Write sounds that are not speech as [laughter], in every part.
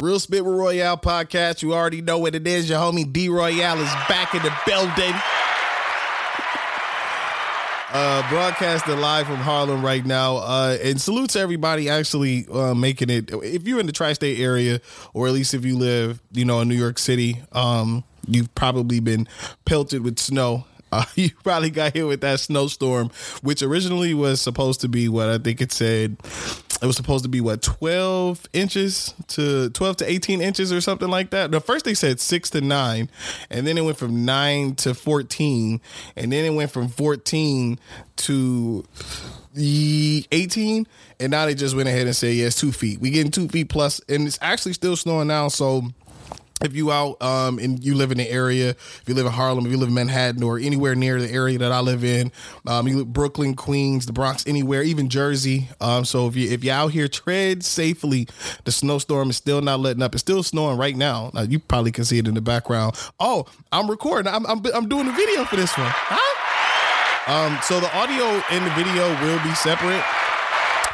Real Spit with Royale podcast. You already know what it is. Your homie D Royale is back in the building. Uh, broadcasting live from Harlem right now. Uh, and salute to everybody actually uh, making it. If you're in the tri-state area, or at least if you live, you know, in New York City, um, you've probably been pelted with snow. [laughs] Uh, you probably got hit with that snowstorm, which originally was supposed to be what I think it said it was supposed to be what 12 inches to 12 to 18 inches or something like that. The first they said 6 to 9 and then it went from 9 to 14 and then it went from 14 to 18 and now they just went ahead and said yeah 2 feet. We getting 2 feet plus and it's actually still snowing now so if you out um and you live in the area, if you live in Harlem, if you live in Manhattan or anywhere near the area that I live in, um, you live Brooklyn, Queens, the Bronx, anywhere, even Jersey. Um, so if you if you're out here, tread safely. The snowstorm is still not letting up. It's still snowing right now. now you probably can see it in the background. Oh, I'm recording. I'm I'm, I'm doing a video for this one. Huh? Um, so the audio and the video will be separate.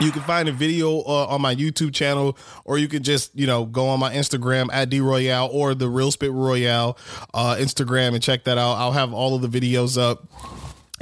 You can find a video uh, on my YouTube channel, or you can just, you know, go on my Instagram at D Royale or the Real Spit Royale uh, Instagram and check that out. I'll have all of the videos up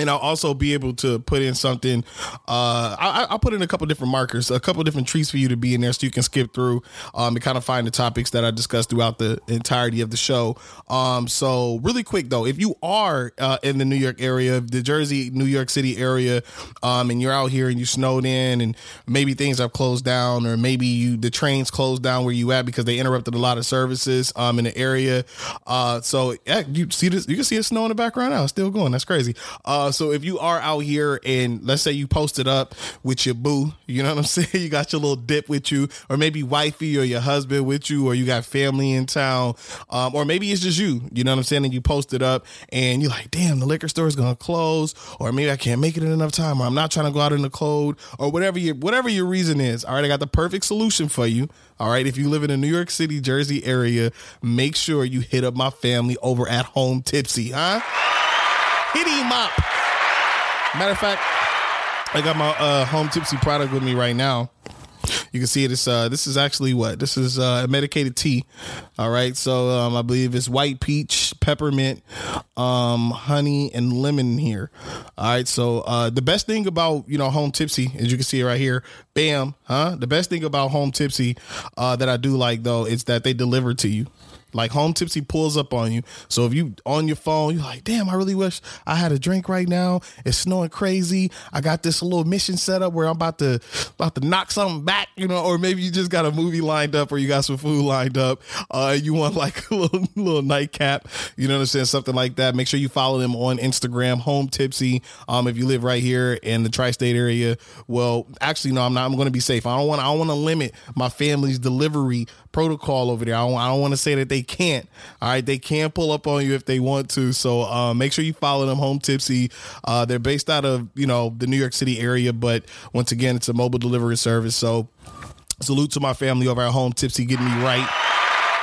and I'll also be able to put in something. Uh, I, will put in a couple different markers, a couple different trees for you to be in there, so you can skip through um, and kind of find the topics that I discussed throughout the entirety of the show. Um, so really quick though, if you are uh, in the New York area, the Jersey, New York City area, um, and you're out here and you snowed in, and maybe things have closed down, or maybe you the trains closed down where you at because they interrupted a lot of services um, in the area. Uh, so yeah, you see this, you can see it snow in the background now, it's still going. That's crazy. Uh, so if you are out here and let's say you posted up with your boo, you know what I'm [laughs] saying? You got your little dip with you, or maybe wifey or your husband with you, or you got family in town, um, or maybe it's just you, you know what I'm saying? And you posted up and you're like, damn, the liquor store is gonna close, or maybe I can't make it in enough time, or I'm not trying to go out in the cold, or whatever your whatever your reason is. All right, I got the perfect solution for you. All right, if you live in the New York City, Jersey area, make sure you hit up my family over at Home Tipsy, huh? Hit him up. Matter of fact, I got my uh, home tipsy product with me right now. You can see it. It's uh, this is actually what this is uh, a medicated tea. All right, so um, I believe it's white peach, peppermint, um, honey, and lemon here. All right, so uh, the best thing about you know home tipsy, as you can see right here, bam, huh? The best thing about home tipsy uh, that I do like though is that they deliver to you. Like home tipsy pulls up on you. So if you on your phone, you're like, damn, I really wish I had a drink right now. It's snowing crazy. I got this little mission set up where I'm about to about to knock something back, you know, or maybe you just got a movie lined up or you got some food lined up. Uh, you want like [laughs] a little little nightcap, you know what I'm saying? Something like that. Make sure you follow them on Instagram, home tipsy. Um, if you live right here in the tri-state area. Well, actually, no, I'm not. I'm gonna be safe. I don't want I don't want to limit my family's delivery protocol over there. I don't, don't want to say that they can't. All right, they can pull up on you if they want to. So uh, make sure you follow them. Home Tipsy. Uh, they're based out of you know the New York City area, but once again, it's a mobile delivery service. So salute to my family over at Home Tipsy, getting me right.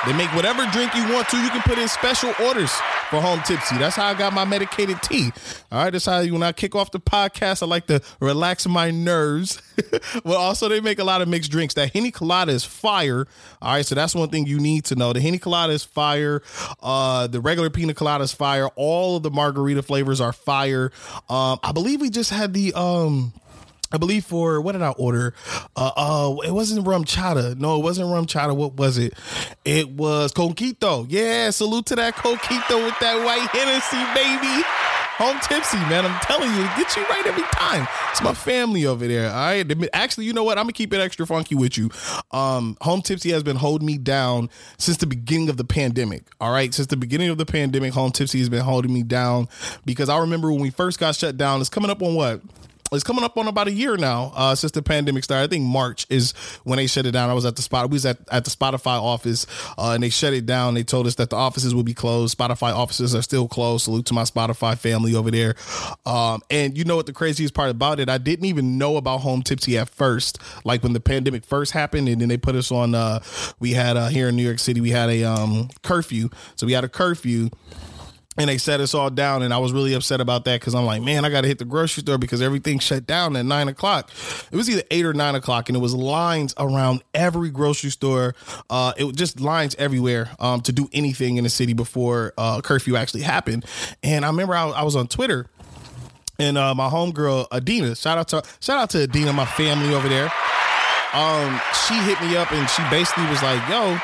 They make whatever drink you want to. You can put in special orders for Home Tipsy. That's how I got my medicated tea. All right, that's how when I kick off the podcast, I like to relax my nerves. [laughs] but also, they make a lot of mixed drinks. That Henny Colada is fire. All right, so that's one thing you need to know. The Henny Colada is fire. Uh, the regular Pina Colada is fire. All of the margarita flavors are fire. Um, I believe we just had the um I believe for what did I order? Uh, uh, it wasn't RumChata. No, it wasn't RumChata. What was it? It was coquito. Yeah, salute to that coquito with that white Hennessy, baby. Home tipsy, man. I'm telling you, get you right every time. It's my family over there. All right. Actually, you know what? I'm gonna keep it extra funky with you. Um, Home Tipsy has been holding me down since the beginning of the pandemic. All right, since the beginning of the pandemic, Home Tipsy has been holding me down because I remember when we first got shut down. It's coming up on what it's coming up on about a year now uh, since the pandemic started. I think March is when they shut it down. I was at the spot. We was at, at the Spotify office, uh, and they shut it down. They told us that the offices will be closed. Spotify offices are still closed. Salute to my Spotify family over there. Um, and you know what the craziest part about it? I didn't even know about Home Tipsy at first. Like when the pandemic first happened, and then they put us on. Uh, we had uh, here in New York City, we had a um, curfew. So we had a curfew and they set us all down and i was really upset about that because i'm like man i gotta hit the grocery store because everything shut down at nine o'clock it was either eight or nine o'clock and it was lines around every grocery store uh, it was just lines everywhere um, to do anything in the city before uh, curfew actually happened and i remember i, I was on twitter and uh, my homegirl Adina, shout out to shout out to Adina, my family over there. Um, she hit me up and she basically was like, "Yo,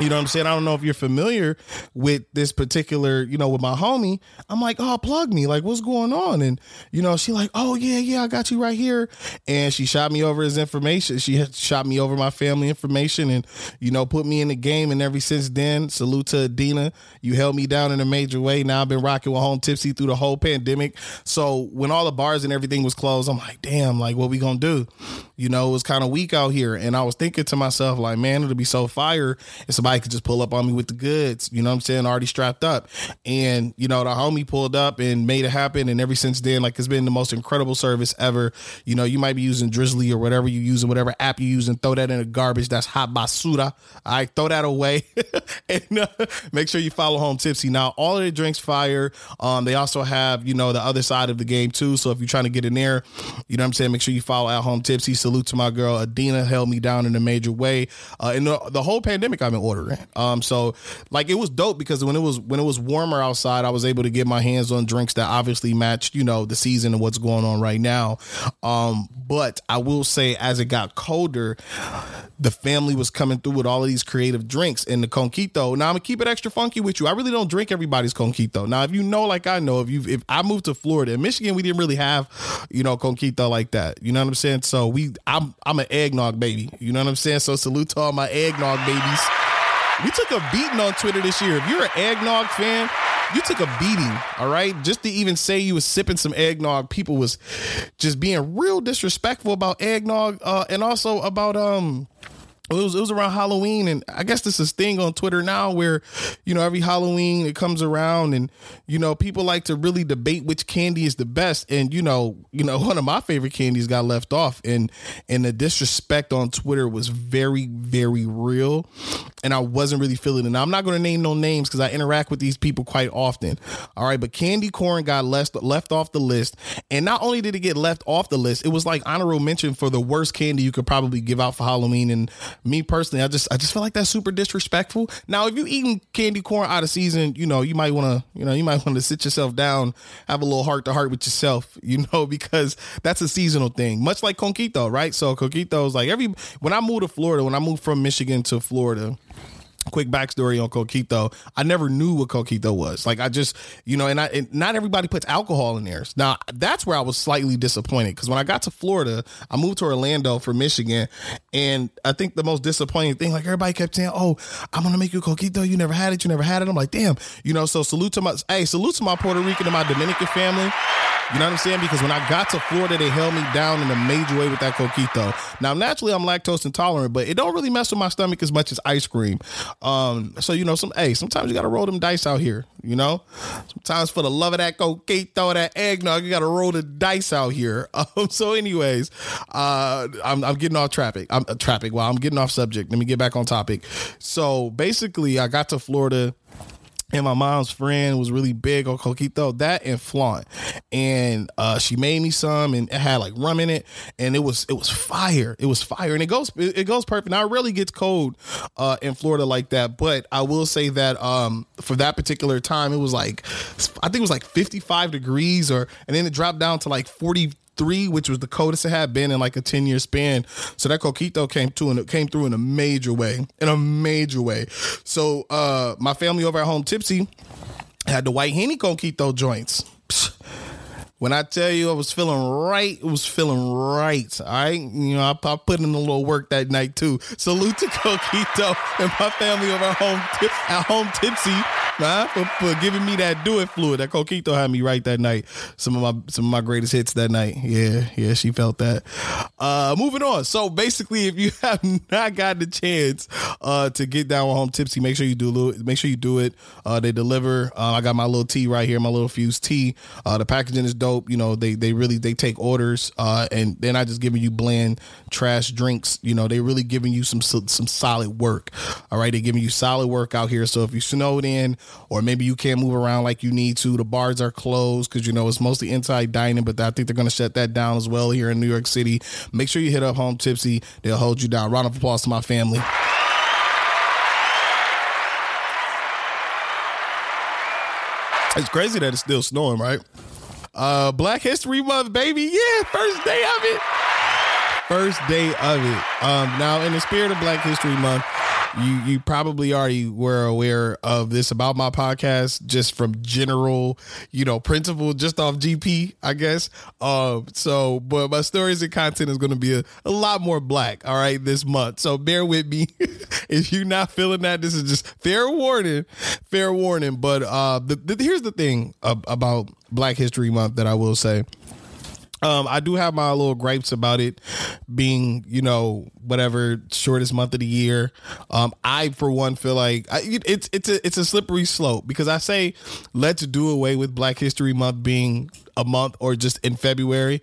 you know what I'm saying? I don't know if you're familiar with this particular, you know, with my homie. I'm like, oh, plug me. Like, what's going on? And, you know, she like, oh, yeah, yeah, I got you right here. And she shot me over his information. She shot me over my family information and, you know, put me in the game. And ever since then, salute to Adina. You held me down in a major way. Now I've been rocking with Home Tipsy through the whole pandemic. So when all the bars and everything was closed, I'm like, damn, like, what we gonna do? You know, it was kind of weak out here. And I was thinking to myself, like, man, it'll be so fire. It's somebody could just pull up on me with the goods. You know what I'm saying? Already strapped up. And, you know, the homie pulled up and made it happen. And ever since then, like it's been the most incredible service ever. You know, you might be using Drizzly or whatever you using, whatever app you using, throw that in the garbage. That's hot basura. All right, throw that away. [laughs] and uh, make sure you follow Home Tipsy. Now, all of the drinks fire. Um, they also have, you know, the other side of the game too. So if you're trying to get in there, you know what I'm saying? Make sure you follow at Home Tipsy. Salute to my girl Adina, held me down in a major way. Uh, and the, the whole pandemic I've been ordering. Um, so like it was dope because when it was when it was warmer outside, I was able to get my hands on drinks that obviously matched, you know, the season and what's going on right now. Um, but I will say as it got colder, the family was coming through with all of these creative drinks and the conquito. Now I'm gonna keep it extra funky with you. I really don't drink everybody's conquito. Now, if you know, like I know, if you if I moved to Florida, in Michigan, we didn't really have, you know, conquito like that. You know what I'm saying? So we I'm I'm an eggnog baby. You know what I'm saying? So salute to all my eggnog babies. We took a beating on Twitter this year. If you're an eggnog fan, you took a beating, all right? Just to even say you was sipping some eggnog, people was just being real disrespectful about eggnog uh, and also about um it was it was around Halloween, and I guess this is thing on Twitter now where, you know, every Halloween it comes around, and you know people like to really debate which candy is the best, and you know, you know, [laughs] one of my favorite candies got left off, and and the disrespect on Twitter was very very real, and I wasn't really feeling it. Now I'm not going to name no names because I interact with these people quite often. All right, but candy corn got left left off the list, and not only did it get left off the list, it was like honorable mention for the worst candy you could probably give out for Halloween, and me personally, I just I just feel like that's super disrespectful. Now, if you eating candy corn out of season, you know, you might want to, you know, you might [laughs] want to sit yourself down, have a little heart to heart with yourself, [laughs] you know, because that's a seasonal thing. Much like Conquito, right? So Conquito is like every when I moved to Florida, when I moved from Michigan to Florida, quick backstory on coquito. I never knew what coquito was. Like i just you know and i and not everybody puts alcohol in theirs. Now that's where i was slightly disappointed because when i got to florida i moved to orlando from michigan and i think the most disappointing thing like everybody kept saying oh i'm gonna make you coquito. You never had it. You never had it. I'm like damn. You know so salute to my hey salute to my puerto rican and my dominican family. You know what I'm saying? Because when I got to Florida, they held me down in a major way with that coquito. Now, naturally, I'm lactose intolerant, but it don't really mess with my stomach as much as ice cream. Um, so you know, some hey, sometimes you got to roll them dice out here. You know, sometimes for the love of that coquito, that eggnog, you got to roll the dice out here. [laughs] Um, so, anyways, uh, I'm, I'm getting off traffic. I'm uh, traffic. Well, I'm getting off subject. Let me get back on topic. So basically, I got to Florida and my mom's friend was really big on coquito that and flan and uh, she made me some and it had like rum in it. And it was it was fire. It was fire. And it goes it, goes perfect. Now it really gets cold uh, in florida like that. But i will say that um, for that particular time it was like i think it was like 55 degrees or and then it dropped down to like 40 three, which was the coldest it had been in like a 10 year span. So that coquito came to and it came through in a major way, in a major way. So uh my family over at home tipsy had the white henny coquito joints. When I tell you I was feeling right, it was feeling right. All right. You know, I, I put in a little work that night too. Salute to Coquito [laughs] and my family over at home, at home tipsy nah, for, for, giving me that do it fluid. That Coquito had me right that night. Some of my some of my greatest hits that night. Yeah, yeah, she felt that. Uh, moving on. So basically, if you [laughs] have not gotten the chance uh, to get down with home tipsy, make sure you do little, make sure you do it. Uh, they deliver. Uh, I got my little tea right here, my little fuse tea. Uh, the packaging is dope. You know, they they really they take orders, uh, and they're not just giving you bland trash drinks. You know, they're really giving you some some solid work. All right, they're giving you solid work out here. So if you snowed in or maybe you can't move around like you need to. The bars are closed because you know it's mostly inside dining, but I think they're going to shut that down as well here in New York City. Make sure you hit up Home Tipsy; they'll hold you down. Round of applause to my family. It's crazy that it's still snowing, right? Uh, Black History Month, baby. Yeah, first day of it. First day of it. Um, now, in the spirit of Black History Month, you you probably already were aware of this about my podcast just from general you know principle just off gp i guess. Um so but my stories and content is going to be a, a lot more black all right this month. So bear with me. [laughs] If you're not feeling that this is just fair warning fair warning. But uh the, the, here's the thing about black history month that i will say um, I do have my little gripes about it being, you know, whatever shortest month of the year. Um, I, for one, feel like I, it's it's a it's a slippery slope because I say let's do away with Black History Month being a month or just in February,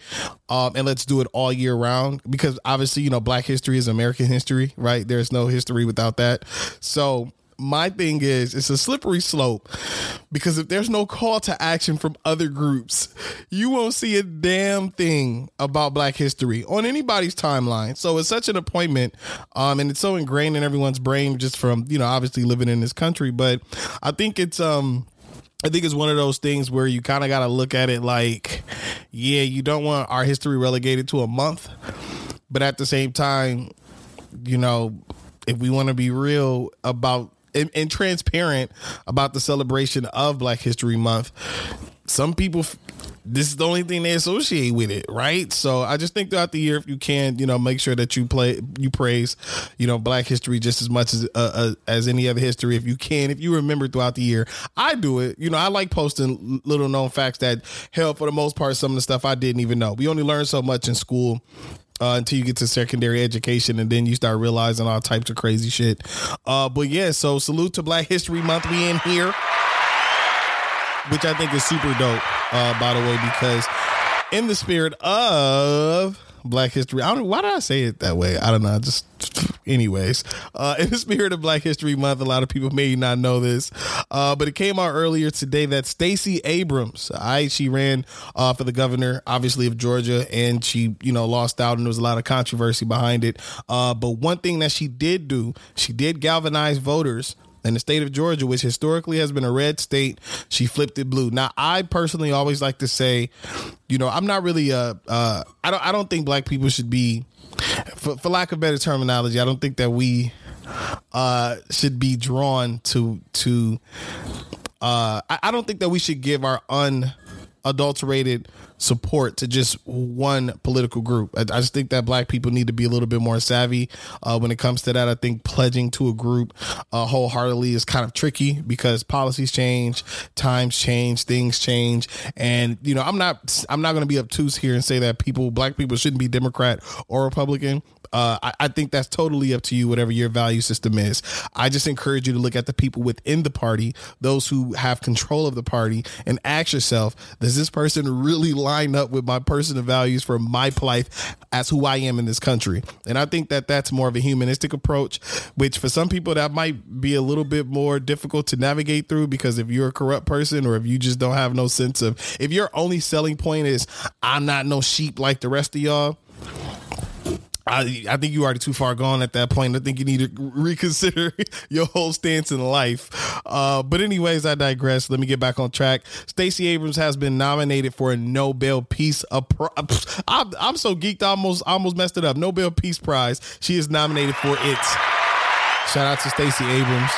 um, and let's do it all year round because obviously, you know, Black history is American history, right? There's no history without that. So my thing is it's a slippery slope because if there's no call to action from other groups, you won't see a damn thing about Black history on anybody's timeline. So it's such an appointment, um, and it's so ingrained in everyone's brain just from you know obviously living in this country. But I think it's um. I think it's one of those things where you kind of got to look at it like, yeah, you don't want our history relegated to a month, but at the same time, you know, if we want to be real about and, and transparent about the celebration of Black History Month, some people this is the only thing they associate with it, right? So I just think throughout the year, if you can, you know, make sure that you play, you praise, you know, Black history just as much as uh, uh, as any other history, if you can, if you remember throughout the year. I do it, you know. I like posting little known facts that help for the most part some of the stuff I didn't even know. We only learn so much in school, uh, until you get to secondary education and then you start realizing all types of crazy shit. Uh, but yeah, so salute to Black History Month. We in here, which I think is super dope, uh, by the way, because in the spirit of Black History. I don't. Why did I say it that way? I don't know. Just, [laughs] anyways, uh, in the spirit of Black History Month, a lot of people may not know this, uh, but it came out earlier today that Stacey Abrams, I she ran uh, for the governor, obviously of Georgia, and she you know lost out, and there was a lot of controversy behind it. Uh, but one thing that she did do, she did galvanize voters in the state of Georgia, which historically has been a red state, she flipped it blue. Now, I personally always like to say, you know, I'm not really a, uh, I don't, I don't think black people should be, for, for lack of better terminology, I don't think that we uh, should be drawn to to. Uh, I, I don't think that we should give our unadulterated support to just one political group. I, I, just think that black people need to be a little bit more savvy uh, when it comes to that. I think pledging to a group uh, wholeheartedly is kind of tricky because policies change, times change, things change, and you know I'm not I'm not going to be obtuse here and say that people black people shouldn't be Democrat or Republican. Uh, I, I, think that's totally up to you, whatever your value system is. I just encourage you to look at the people within the party, those who have control of the party, and ask yourself, does this person really line up with my personal values for my life as who I am in this country? And I think that that's more of a humanistic approach, which for some people that might be a little bit more difficult to navigate through because if you're a corrupt person or if you just don't have no sense of, if your only selling point is, I'm not no sheep like the rest of y'all I, I think you already too far gone at that point. I think you need to reconsider [laughs] your whole stance in life. Uh, but anyways, I digress. Let me get back on track. Stacey Abrams has been nominated for a Nobel Peace. I'm, I'm so geeked, I almost almost messed it up. Nobel Peace Prize. She is nominated for it. Shout out to Stacey Abrams.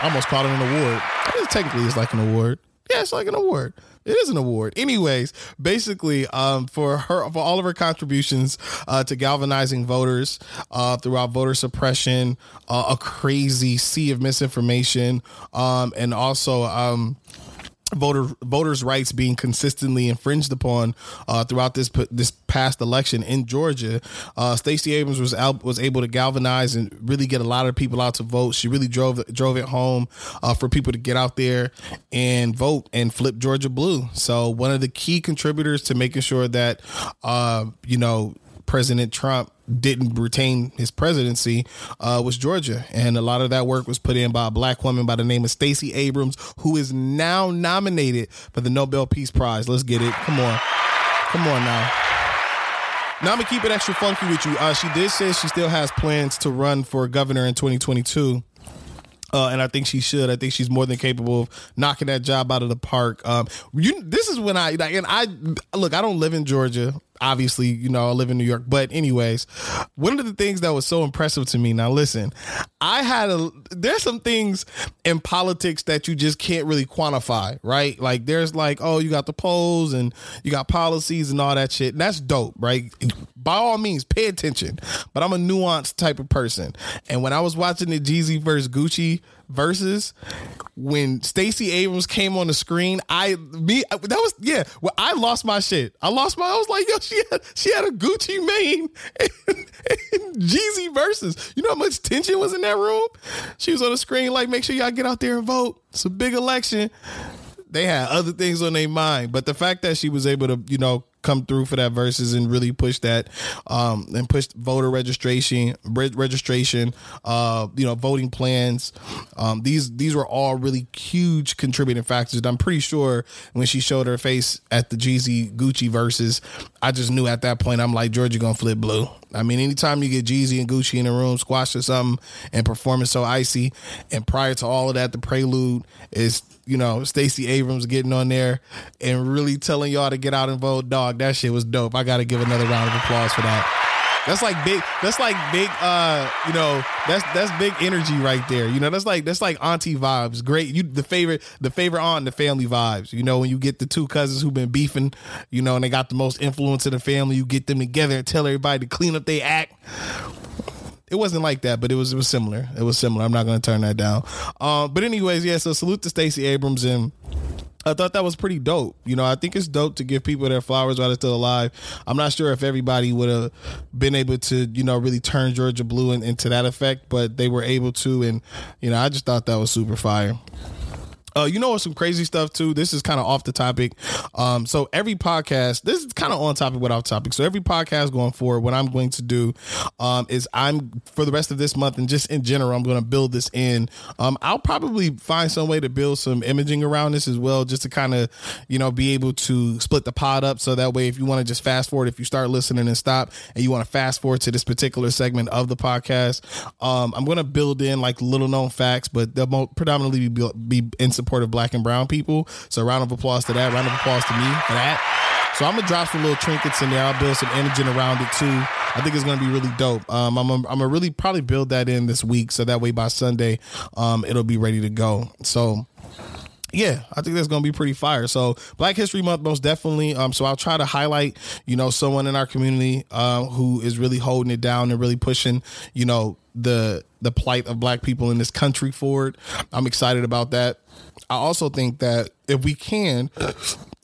I almost called it an award. Technically, it's like an award. Yeah, it's like an award. It is an award. Anyways, basically, um, for her for all of her contributions uh, to galvanizing voters uh, throughout voter suppression, uh, a crazy sea of misinformation, um, and also um, voter voters' rights being consistently infringed upon uh, throughout this this past election in Georgia. Uh, Stacey Abrams was out, was able to galvanize and really get a lot of people out to vote. She really drove drove it home uh, for people to get out there and vote and flip Georgia blue. So one of the key contributors to making sure that uh, you know President Trump didn't retain his presidency uh, was Georgia, and a lot of that work was put in by a black woman by the name of Stacey Abrams, who is now nominated for the Nobel Peace Prize. Let's get it. Come on, come on now. Now I'm gonna keep it extra funky with you. Uh, she did say she still has plans to run for governor in 2022. Uh, and I think she should. I think she's more than capable of knocking that job out of the park. Um, you, this is when I and I look. I don't live in Georgia obviously, you know, I live in New York. But anyways, one of the things that was so impressive to me. Now, listen, I had a. There's some things in politics that you just can't really quantify, right? Like there's like, oh, you got the polls and you got policies and all that shit. And that's dope, right? By all means, pay attention. But I'm a nuanced type of person, and when I was watching the Jeezy versus Gucci versus when Stacey Abrams came on the screen, I me that was yeah. Well, I lost my shit. I lost my. I was like, yo, she had she had a Gucci Mane [laughs] and, Jeezy versus. You know how much tension was in that room? She was on the screen like, make sure y'all get out there and vote. It's a big election. They had other things on their mind, but the fact that she was able to, you know, come through for that Verzuz and really push that um, and push voter registration registration uh, you know voting plans. Um, these these were all really huge contributing factors. And I'm pretty sure when she showed her face at the Jeezy Gucci Verzuz I just knew at that point I'm like Georgia gonna flip blue. I mean anytime you get Jeezy and Gucci in a room squash or something and performing so icy and prior to all of that the prelude is you know, Stacey Abrams getting on there and really telling y'all to get out and vote, dog. That shit was dope. I got to give another round of applause for that. That's like big. That's like big. Uh, you know, that's that's big energy right there. You know, that's like that's like auntie vibes. Great. You the favorite, the favorite aunt, the family vibes. You know, when you get the two cousins who've been beefing, you know, and they got the most influence in the family, you get them together and tell everybody to clean up their act. It wasn't like that, but it was it was similar. It was similar. I'm not going to turn that down. Um, but anyways, yeah. So salute to Stacey Abrams and. I thought that was pretty dope. You know, I think it's dope to give people their flowers while they're still alive. I'm not sure if everybody would have been able to, you know, really turn Georgia blue in, into that effect, but they were able to. And, you know, I just thought that was super fire. Uh, you know some crazy stuff too. This is kind of off the topic. Um, so every podcast, this is kind of on topic, but off topic. So every podcast going forward, what I'm going to do um, is I'm for the rest of this month and just in general, I'm going to build this in. Um, I'll probably find some way to build some imaging around this as well, just to kind of you know be able to split the pod up. So that way, if you want to just fast forward, if you start listening and stop, and you want to fast forward to this particular segment of the podcast, um, I'm going to build in like little known facts, but they'll predominantly be, be in support of black and brown people. So round of applause to that. Round of applause to me for that. So I'm gonna drop some little trinkets in there. I'll build some energy around it too. I think it's gonna be really dope. Um, I'm, I'm gonna really probably build that in this week, so that way by Sunday, um, it'll be ready to go. So yeah, I think that's gonna be pretty fire. So Black History Month, most definitely. Um, so I'll try to highlight, you know, someone in our community uh, who is really holding it down and really pushing, you know, the the plight of Black people in this country forward. I'm excited about that. I also think that if we can,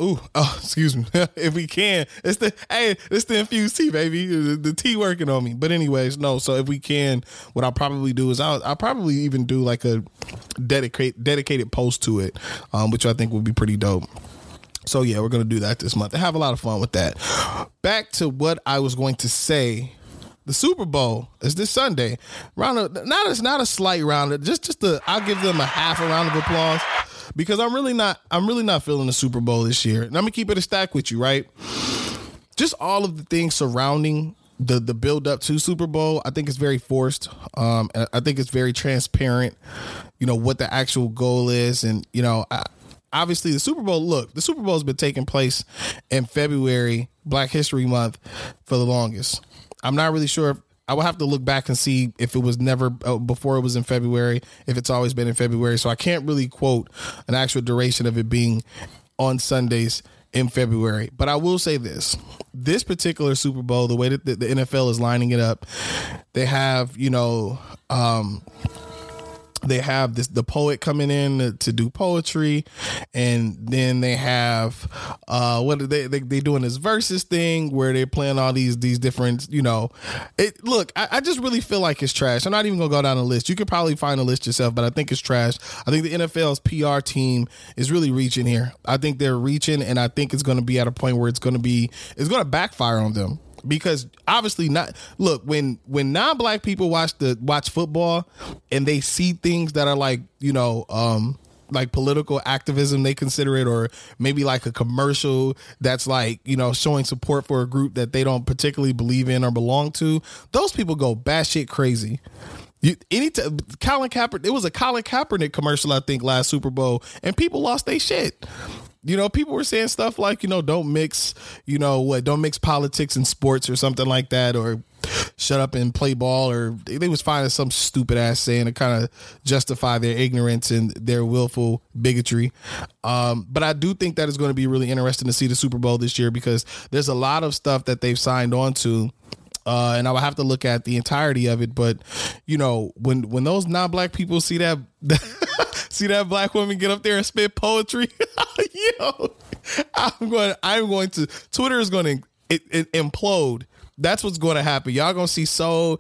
ooh, oh, excuse me, [laughs] if we can, it's the hey, it's the infused tea, baby. The, the, tea working on me. But anyways, no. So if we can, what I'll probably do is I'll, I'll probably even do like a dedicate dedicated post to it, um, which I think would be pretty dope. So yeah, we're gonna do that this month. I have a lot of fun with that. Back to what I was going to say the Super Bowl is this Sunday. Round of, not it's not a slight round. Just just the I'll give them a half a round of applause because I'm really not I'm really not feeling the Super Bowl this year. And I'm gonna keep it a stack with you, right? Just all of the things surrounding the the build up to Super Bowl, I think it's very forced. Um, I think it's very transparent. You know what the actual goal is, and you know. I, obviously the Super Bowl. Look, the Super Bowl has been taking place in February, Black History Month, for the longest. I'm not really sure. If, I would have to look back and see if it was never uh, before it was in February, if it's always been in February. So I can't really quote an actual duration of it being on Sundays in February. But I will say this this particular Super Bowl, the way that the, the NFL is lining it up, they have, you know, um, they have this the poet coming in to, to, do poetry and then they have uh what they, they they doing this verses thing where they're playing all these these different you know it look I, I, just really feel like it's trash. I'm not even gonna go down a list. You could probably find a list yourself but i think it's trash. I think the nfl's pr team is really reaching here. I think they're reaching and i think it's gonna be at a point where it's gonna be it's gonna backfire on them because obviously not look when when non-black people watch the watch football and they see things that are like you know um like political activism they consider it or maybe like a commercial that's like you know showing support for a group that they don't particularly believe in or belong to those people go batshit crazy you, any t- Colin Kaepernick, it was a Colin Kaepernick commercial, I think, last Super Bowl, and people lost their shit. You know, people were saying stuff like, you know, don't mix, you know, what, don't mix politics and sports or something like that, or shut up and play ball, or they, they was finding some stupid ass saying to kind of justify their ignorance and their willful bigotry. Um, but I do think that is going to be really interesting to see the Super Bowl this year because there's a lot of stuff that they've signed on to uh, and I will have to look at the entirety of it. But you know, when when those non-black people see that [laughs] [laughs] see that black woman get up there and spit poetry, [laughs] yo, I'm going. I'm going to. Twitter is going to implode that's what's going to happen. Y'all gonna see so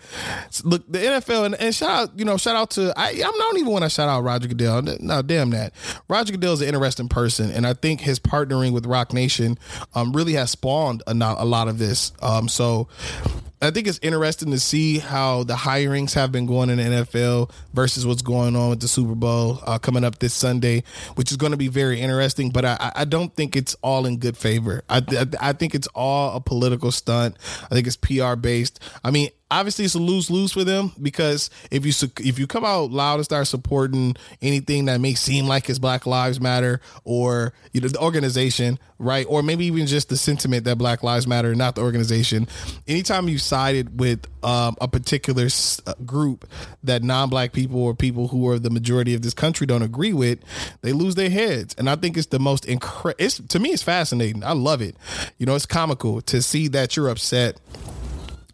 look the NFL and, and shout out, you know, shout out to I, I don't even want to shout out Roger Goodell. No, damn that. Roger Goodell is an interesting person, and I think his partnering with Roc Nation um, really has spawned a, a lot of this. Um, so I think it's interesting to see how the hirings have been going in the NFL versus what's going on with the Super Bowl uh, coming up this Sunday, which is going to be very interesting. But I, I don't think it's all in good favor. I, I, I think it's all a political stunt. I think it's PR based. I mean, obviously it's a lose lose for them because if you if you come out loud and start supporting anything that may seem like it's Black Lives Matter or you know the organization, right, or maybe even just the sentiment that Black Lives Matter, not the organization. Anytime you sided with um, a particular uh, group that non-black people or people who are the majority of this country don't agree with, they lose their heads. And I think it's the most incredible. It's to me, it's fascinating. I love it. You know, it's comical to see that you're upset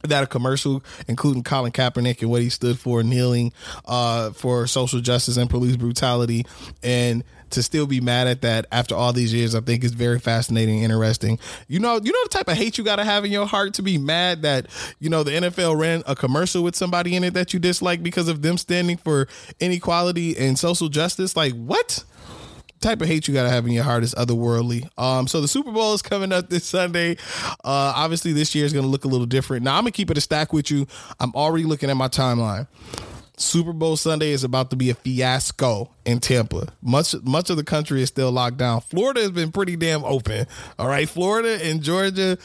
that a commercial, including Colin Kaepernick and what he stood for, kneeling uh, for social justice and police brutality, and to still be mad at that after all these years, I think is very fascinating, interesting. You know, you know the type of hate you got to have in your heart to be mad that you know the NFL ran a commercial with somebody in it that you dislike because of them standing for inequality and social justice. Like what? Type of hate you gotta have in your heart is otherworldly. Um, so the Super Bowl is coming up this Sunday. Uh, obviously this year is gonna look a little different. Now I'm gonna keep it a stack with you. I'm already looking at my timeline. Super Bowl Sunday is about to be a fiasco in Tampa. Much much of the country is still locked down. Florida has been pretty damn open. All right, Florida and Georgia.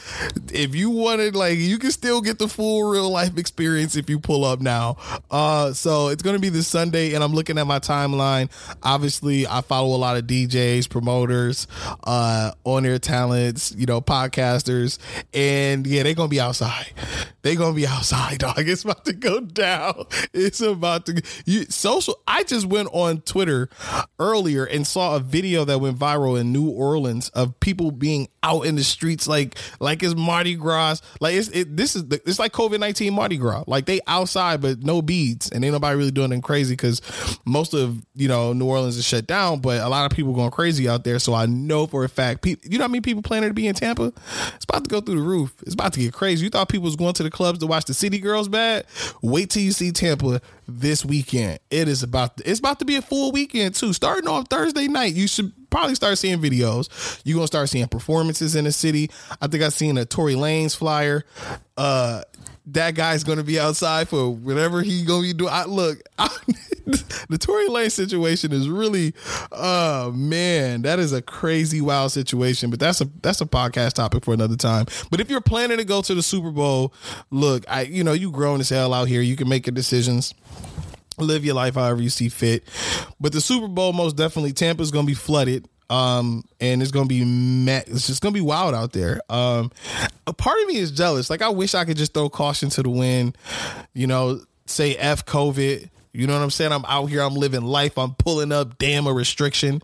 If you wanted, like, you can still get the full real life experience if you pull up now. Uh, so it's gonna be this Sunday, and I'm looking at my timeline. Obviously, I follow a lot of DJs, promoters, uh, on air talents, you know, podcasters, and yeah, they're gonna be outside. They're gonna be outside, [laughs] dog. It's about to go down. It's about to you social. I just went on Twitter Twitter earlier and saw a video that went viral in New Orleans of people being out in the streets like like it's Mardi Gras. Like it's it, this is the, it's like COVID nineteen Mardi Gras. Like they outside but no beads and ain't nobody really doing them crazy because most of you know New Orleans is shut down. But a lot of people going crazy out there. So I know for a fact, people, you know how many people planning to be in Tampa? It's about to go through the roof. It's about to get crazy. You thought people was going to the clubs to watch the City Girls bad? Wait till you see Tampa this weekend. It is about it's about to be a full weekend too. Starting off Thursday night, you should probably start seeing videos. You're gonna start seeing performances in the city. I think I've seen a Tory Lanez flyer. Uh, that guy's gonna be outside for whatever he gonna be doing. I look, I, [laughs] the Tory Lanez situation is really, oh man, that is a crazy wild situation. But that's a that's a podcast topic for another time. But if you're planning to go to the Super Bowl, look, I you know you grown as hell out here. You can make your decisions live your life however you see fit. But the Super Bowl, most definitely, Tampa's going to be flooded. Um, and it's gonna be met. It's just gonna be wild out there. Um, a part of me is jealous. Like I wish I could just throw caution to the wind. You know, say f COVID. You know what I'm saying? I'm out here. I'm living life. I'm pulling up. Damn a restriction.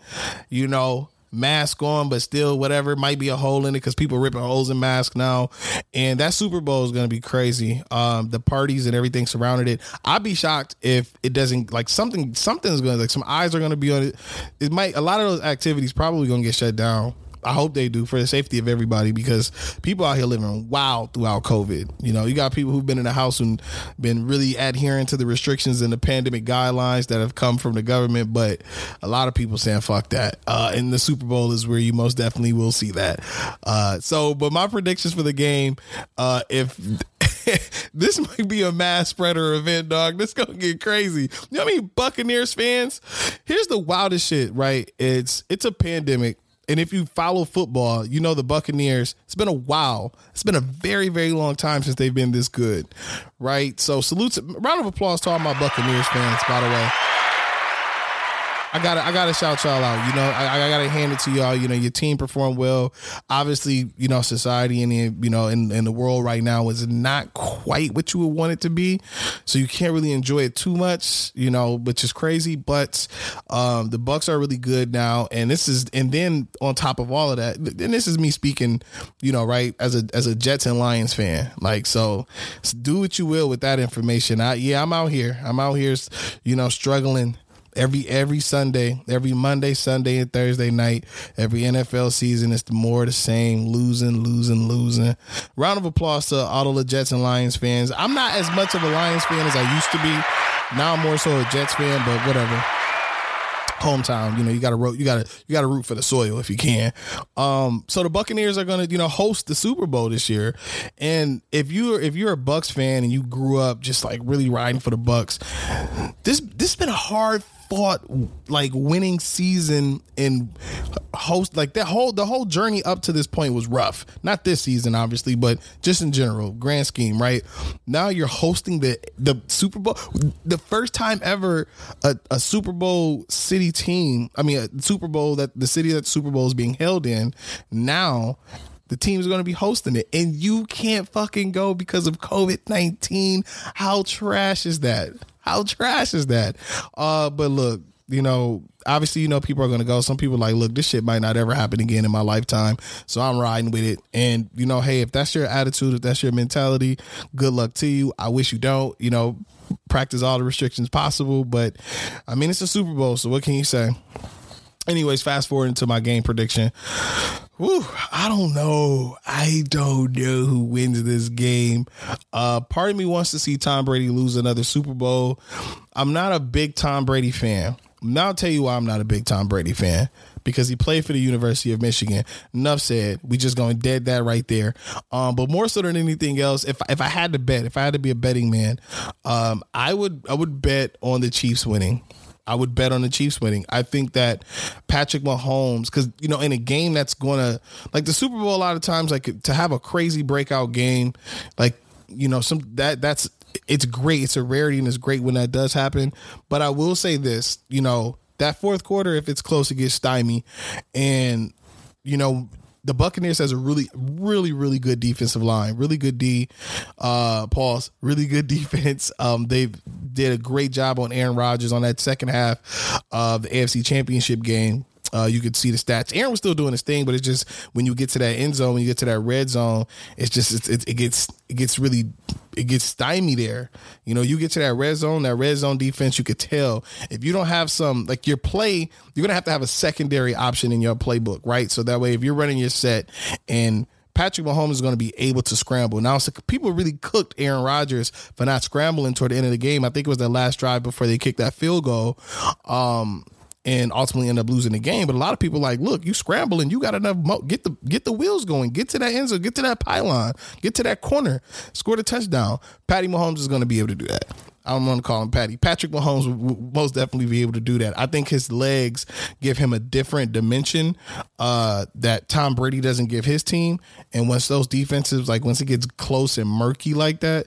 You know, mask on, but still whatever might be a hole in it because people ripping holes in masks now. And that Super Bowl is going to be crazy. Um, the parties and everything surrounded it. I'd be shocked if it doesn't like something. Something's going to like some eyes are going to be on it. It might a lot of those activities probably going to get shut down. I hope they do for the safety of everybody because people out here living wild throughout COVID. You know, you got people who've been in the house and been really adhering to the restrictions and the pandemic guidelines that have come from the government, but a lot of people saying fuck that. Uh, and the Super Bowl is where you most definitely will see that. Uh, so, but my predictions for the game, uh, if [laughs] this might be a mass spreader event, dog. This gonna get crazy. You know what I mean? Buccaneers fans. Here's the wildest shit, right? It's it's a pandemic. And if you follow football, you know the Buccaneers, it's been a while. It's been a very, very long time since they've been this good. Right? So salutes round of applause to all my Buccaneers fans, by the way. I gotta I gotta shout y'all out. You know, I, I, gotta hand it to y'all. You know, your team performed well. Obviously, you know, society and you know in, in the world right now is not quite what you would want it to be. So you can't really enjoy it too much, you know, which is crazy. But um, the Bucks are really good now, and this is and then on top of all of that, and this is me speaking, you know, right as a as a Jets and Lions fan. Like so, do what you will with that information. I yeah, I'm out here. I'm out here, you know, struggling every every Sunday, every Monday, Sunday, and Thursday night, every NFL season, it's the more the same, losing, losing, losing. Round of applause to all the Jets and Lions fans. I'm not as much of a Lions fan as I used to be. Now I'm more so a Jets fan, but whatever hometown. You know, you got to root, you got to you got to root for the soil if you can. Um, so the Buccaneers are to you know host the Super Bowl this year, and if you're if you're a Bucks fan and you grew up just like really riding for the Bucks, this this has been a hard fought like winning season and host like that whole the whole journey up to this point was rough. Not this season, obviously, but just in general, grand scheme, right? Now you're hosting the the Super Bowl, the first time ever a, a Super Bowl city team. I mean, a Super Bowl that the city that Super Bowl is being held in. Now the team's going to be hosting it and you can't fucking go because of COVID-19. How trash is that? How trash is that? Uh, but look, you know, obviously, you know, people are going to go. Some people like, look, this shit might not ever happen again in my lifetime. So I'm riding with it. And, you know, hey, if that's your attitude, if that's your mentality, good luck to you. I wish you don't, you know, practice all the restrictions possible. But I mean, it's a Super Bowl. So what can you say? Anyways, fast forward into my game prediction. Whew, I don't know. I don't know who wins this game. Uh, part of me wants to see Tom Brady lose another Super Bowl. I'm not a big Tom Brady fan. Now I'll tell you why I'm not a big Tom Brady fan. Because he played for the University of Michigan. Enough said. We just going dead that right there. Um, but more so than anything else, if if I had to bet, if I had to be a betting man, um, I would I would bet on the Chiefs winning. I would bet on the Chiefs winning. I think that Patrick Mahomes, because you know, in a game that's gonna like the Super Bowl, a lot of times, like to have a crazy breakout game, like you know, some that that's it's great. It's a rarity and it's great when that does happen. But I will say this, you know, that fourth quarter, if it's close, it gets stymied, and you know the Buccaneers has a really, really, really good defensive line, really good D. Uh, pause, really good [laughs] defense. Um, they did a great job on Aaron Rodgers on that second half of the AFC Championship game. Uh, you could see the stats. Aaron was still doing his thing, but it's just when you get to that end zone, when you get to that red zone, it's just it, it gets it gets really it gets stymie there. You know, you get to that red zone, that red zone defense, you could tell if you don't have some like your play, you're gonna have to have a secondary option in your playbook, right? So that way, if you're running your set and Patrick Mahomes is going to be able to scramble. Now, so people really cooked Aaron Rodgers for not scrambling toward the end of the game. I think it was the last drive before they kicked that field goal. Um, and ultimately end up losing the game. But a lot of people like, look, you scrambling, you got enough. Mo- get the get the wheels going, get to that end zone, get to that pylon, get to that corner, score the touchdown. Patty Mahomes is going to be able to do that. I don't want to call him Patty. Patrick Mahomes will most definitely be able to do that. I think his legs give him a different dimension uh, that Tom Brady doesn't give his team. And once those defenses, like once it gets close and murky like that,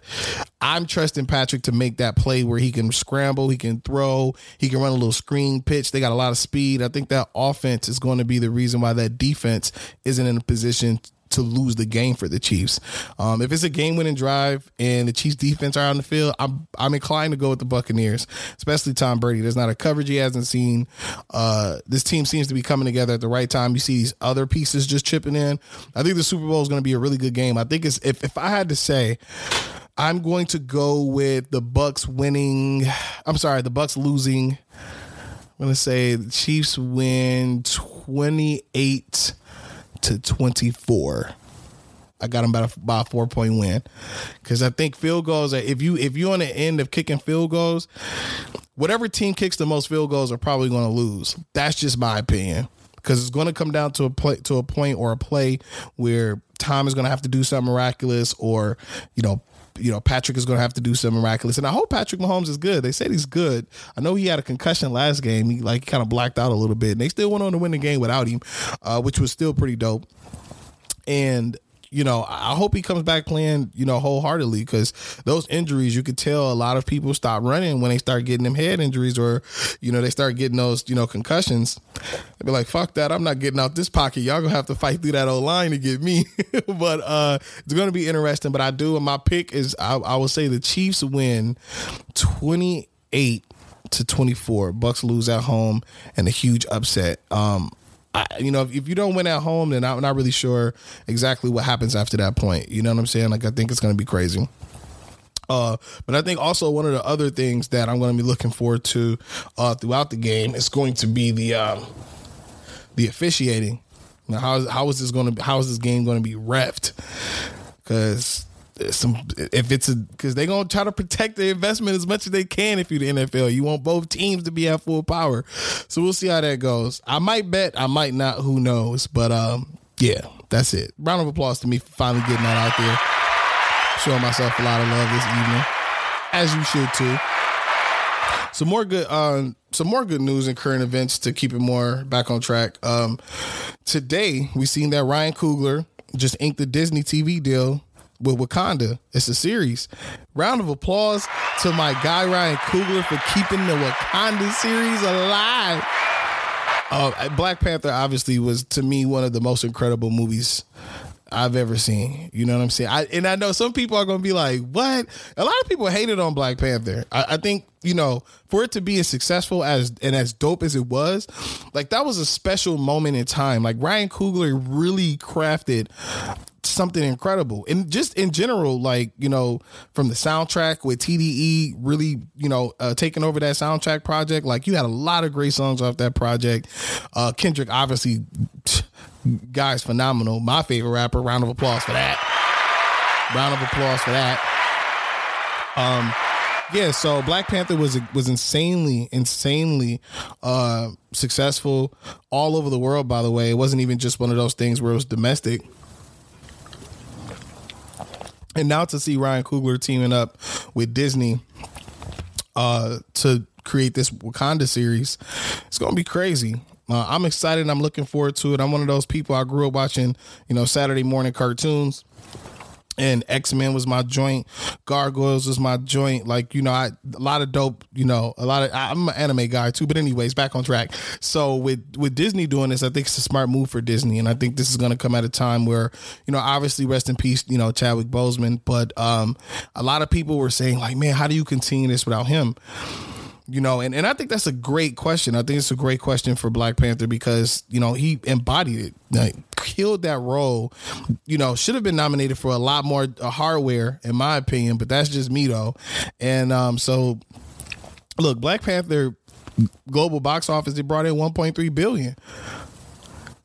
I'm trusting Patrick to make that play where he can scramble, he can throw, he can run a little screen pitch. They got a lot of speed. I think that offense is going to be the reason why that defense isn't in a position to lose the game for the Chiefs. Um, if it's a game winning drive and the Chiefs defense are on the field, I'm I'm inclined to go with the Buccaneers, especially Tom Brady. There's not a coverage he hasn't seen. Uh, this team seems to be coming together at the right time. You see these other pieces just chipping in. I think the Super Bowl is going to be a really good game. I think it's if if I had to say. I'm going to go with the Bucks winning. I'm sorry, the Bucks losing. I'm going to say the Chiefs win 28 to 24. I got them about a, about a four point win because I think field goals. If you if you're on the end of kicking field goals, whatever team kicks the most field goals are probably going to lose. That's just my opinion because it's going to come down to a play to a point or a play where Tom is going to have to do something miraculous, or you know you know, Patrick is going to have to do some miraculous. And I hope Patrick Mahomes is good. They said he's good. I know he had a concussion last game. He like kind of blacked out a little bit. And they still went on to win the game without him, uh, which was still pretty dope. And you know, I hope he comes back playing, you know, wholeheartedly because those injuries, you could tell a lot of people stop running when they start getting them head injuries or, you know, they start getting those, you know, concussions. They'd be like, fuck that. I'm not getting out this pocket. Y'all gonna have to fight through that old line to get me. [laughs] but uh it's gonna be interesting. But I do, and my pick is, I, I will say the Chiefs win 28 to 24. Bucks lose at home and a huge upset. Um, I, you know, if, if, you don't win at home, then I'm not really sure exactly what happens after that point. You know what I'm saying? Like, I think it's going to be crazy. Uh, but I think also one of the other things that I'm going to be looking forward to uh, throughout the game is going to be the um, the officiating. Now, how how is this going to? How is this game going to be refed? Because some if it's a because they're gonna try to protect the investment as much as they can if you're the NFL. You want both teams to be at full power. So we'll see how that goes. I might bet, I might not, who knows? But um, yeah, that's it. Round of applause to me for finally getting that out there. Showing myself a lot of love this evening. As you should too. Some more good um some more good news and current events to keep it more back on track. Um today we seen that Ryan Coogler just inked the Disney TV deal with Wakanda. It's a series. Round of applause to my guy Ryan Coogler for keeping the Wakanda series alive. Uh, Black Panther obviously was to me one of the most incredible movies I've ever seen. You know what I'm saying? I, and I know some people are going to be like, "What?" A lot of people hated on Black Panther. I, I, think you know for it to be as successful as and as dope as it was, like that was a special moment in time. Like Ryan Coogler really crafted something incredible. And just in general, like, you know, from the soundtrack with TDE really, you know, uh, taking over that soundtrack project, like you had a lot of great songs off that project. Uh, Kendrick, obviously, guy's phenomenal. My favorite rapper. Round of applause for that. Round of applause for that. Um, yeah, so Black Panther was was insanely, insanely uh, successful all over the world. By the way, it wasn't even just one of those things where it was domestic. And now to see Ryan Coogler teaming up with Disney uh, to create this Wakanda series, it's gonna be crazy. Uh, I'm excited. I'm looking forward to it. I'm one of those people. I grew up watching, you know, Saturday morning cartoons and X Men was my joint. Gargoyles was my joint. Like you know, I a lot of dope. You know, a lot of I'm an anime guy too. But anyways, back on track. So with with Disney doing this, I think it's a smart move for Disney, and I think this is going to come at a time where you know, obviously, rest in peace, you know, Chadwick Boseman. But um, a lot of people were saying like, man, how do you continue this without him? You know, and, and I think that's a great question. I think it's a great question for Black Panther because, you know, he embodied it, like, killed that role, you know, should have been nominated for a lot more uh, hardware, in my opinion, but that's just me, though. And um, so, look, Black Panther global box office, it brought in 1.3 billion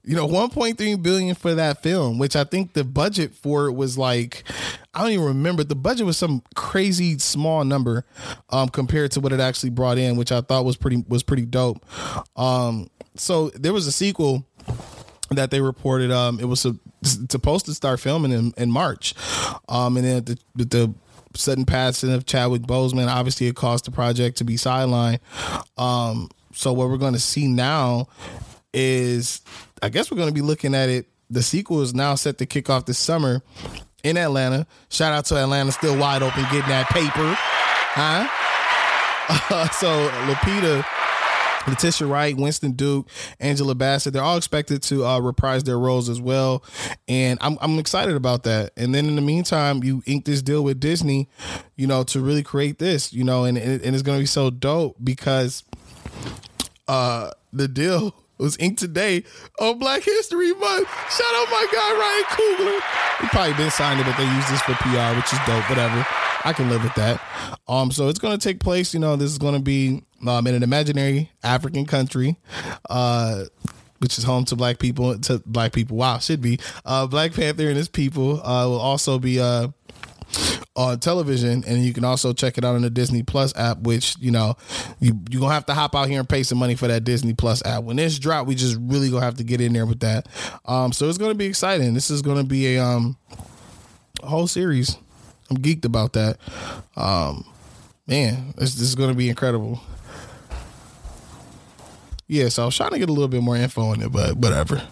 you know 1.3 billion for that film which i think the budget for it was like i don't even remember. The budget was some crazy small number um compared to what it actually brought in which i thought was pretty was pretty dope. Um so there was a sequel that they reported um it was a, supposed to start filming in, in march. Um and then the, the sudden passing of chadwick boseman obviously it caused the project to be sidelined. Um so what we're going to see now is I guess we're going to be looking at it. The sequel is now set to kick off this summer in Atlanta. Shout out to Atlanta, still wide open, getting that paper, huh? Uh, [laughs] so Lupita, Letitia Wright, Winston Duke, Angela Bassett, they're all expected to uh, reprise their roles as well. And I'm, I'm excited about that. And then in the meantime, you ink this deal with Disney, you know, to really create this, you know, and, and it's going to be so dope because uh, the deal was inked today on Black History Month. Shout out my guy Ryan Coogler. He probably been signed it, but they use this for PR, which is dope. Whatever, I can live with that. Um, so it's gonna take place. You know, this is gonna be um in an imaginary African country. Uh, which is home to black people to black people. Wow, should be uh, Black Panther and his people uh, will also be uh, on television, and you can also check it out on the Disney Plus app. Which you know you you gonna have to hop out here and pay some money for that Disney Plus app. When this drop, we just really gonna have to get in there with that. Um, so it's gonna be exciting. This is gonna be a um a whole series. I'm geeked about that. Um, man, this, this is gonna be incredible. Yeah, so I was trying to get a little bit more info on it, but whatever.